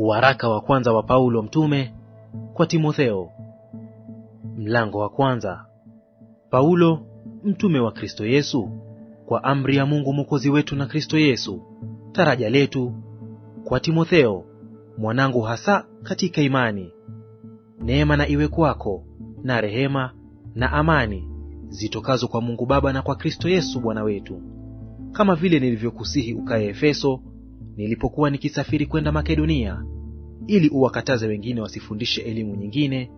Waraka wa kwanza wa Paulo mtume kwa Timotheo, mlango wa kwanza. Paulo mtume wa Kristo Yesu, kwa amri ya Mungu Mwokozi wetu na Kristo Yesu taraja letu, kwa Timotheo mwanangu hasa katika imani. Neema na iwe kwako na rehema na amani zitokazo kwa Mungu Baba na kwa Kristo Yesu Bwana wetu. Kama vile nilivyokusihi ukae Efeso nilipokuwa nikisafiri kwenda Makedonia, ili uwakataze wengine wasifundishe elimu nyingine,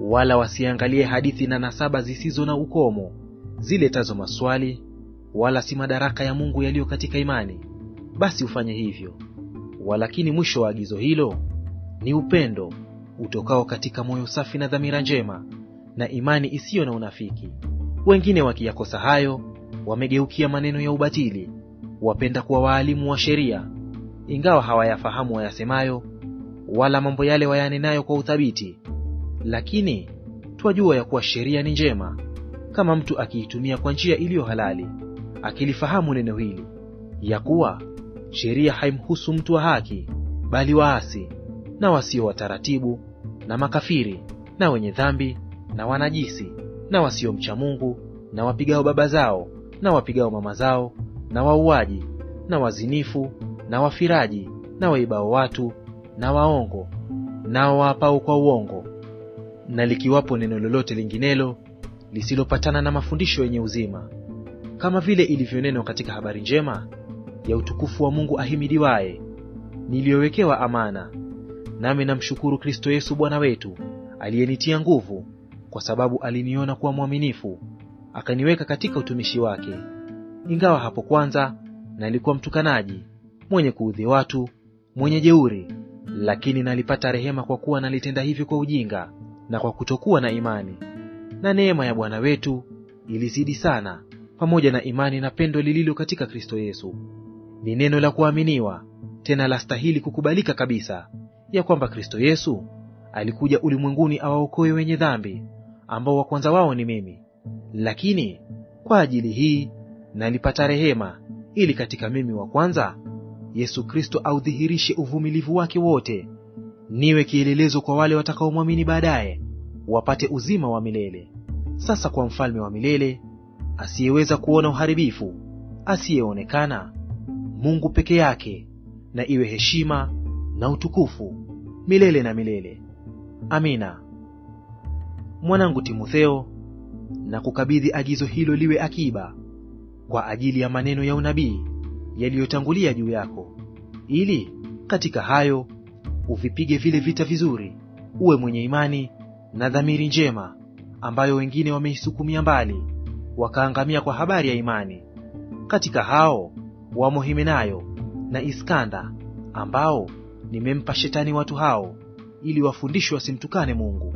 wala wasiangalie hadithi na nasaba zisizo na ukomo ziletazo maswali, wala si madaraka ya Mungu yaliyo katika imani. Basi ufanye hivyo. Walakini mwisho wa agizo hilo ni upendo utokao katika moyo safi na dhamira njema na imani isiyo na unafiki. Wengine wakiyakosa hayo, wamegeukia maneno ya ubatili, wapenda kuwa waalimu wa sheria, ingawa hawayafahamu wayasemayo, wala mambo yale wayanenayo kwa uthabiti. Lakini twajua ya kuwa sheria ni njema, kama mtu akiitumia kwa njia iliyo halali, akilifahamu neno hili, ya kuwa sheria haimhusu mtu wa haki, bali waasi na wasio wataratibu na makafiri na wenye dhambi na wanajisi na wasiomcha Mungu na wapigao baba zao na wapigao mama zao na wauaji na wazinifu na wafiraji na waibao watu na waongo nao waapao kwa uongo. Na likiwapo neno lolote linginelo lisilopatana na mafundisho yenye uzima, kama vile ilivyonenwa katika habari njema ya utukufu wa Mungu ahimidiwaye, niliyowekewa amana, nami namshukuru Kristo Yesu Bwana wetu, aliyenitia nguvu, kwa sababu aliniona kuwa mwaminifu, akaniweka katika utumishi wake. Ingawa hapo kwanza nalikuwa mtukanaji, mwenye kuudhi watu, mwenye jeuri, lakini nalipata rehema, kwa kuwa nalitenda hivi kwa ujinga na kwa kutokuwa na imani. Na neema ya Bwana wetu ilizidi sana, pamoja na imani na pendo lililo katika Kristo Yesu. Ni neno la kuaminiwa, tena la stahili kukubalika kabisa, ya kwamba Kristo Yesu alikuja ulimwenguni awaokoe wenye dhambi, ambao wa kwanza wao ni mimi. Lakini kwa ajili hii nalipata rehema, ili katika mimi wa kwanza Yesu Kristo audhihirishe uvumilivu wake wote, niwe kielelezo kwa wale watakaomwamini baadaye, wapate uzima wa milele. Sasa kwa mfalme wa milele, asiyeweza kuona uharibifu, asiyeonekana, Mungu peke yake, na iwe heshima na utukufu milele na milele. Amina. Mwanangu Timotheo, na kukabidhi agizo hilo liwe akiba kwa ajili ya maneno ya unabii yaliyotangulia juu yako, ili katika hayo uvipige vile vita vizuri, uwe mwenye imani na dhamiri njema, ambayo wengine wameisukumia mbali, wakaangamia kwa habari ya imani. Katika hao wamo Himenayo na Iskanda, ambao nimempa Shetani watu hao, ili wafundishwe wasimtukane Mungu.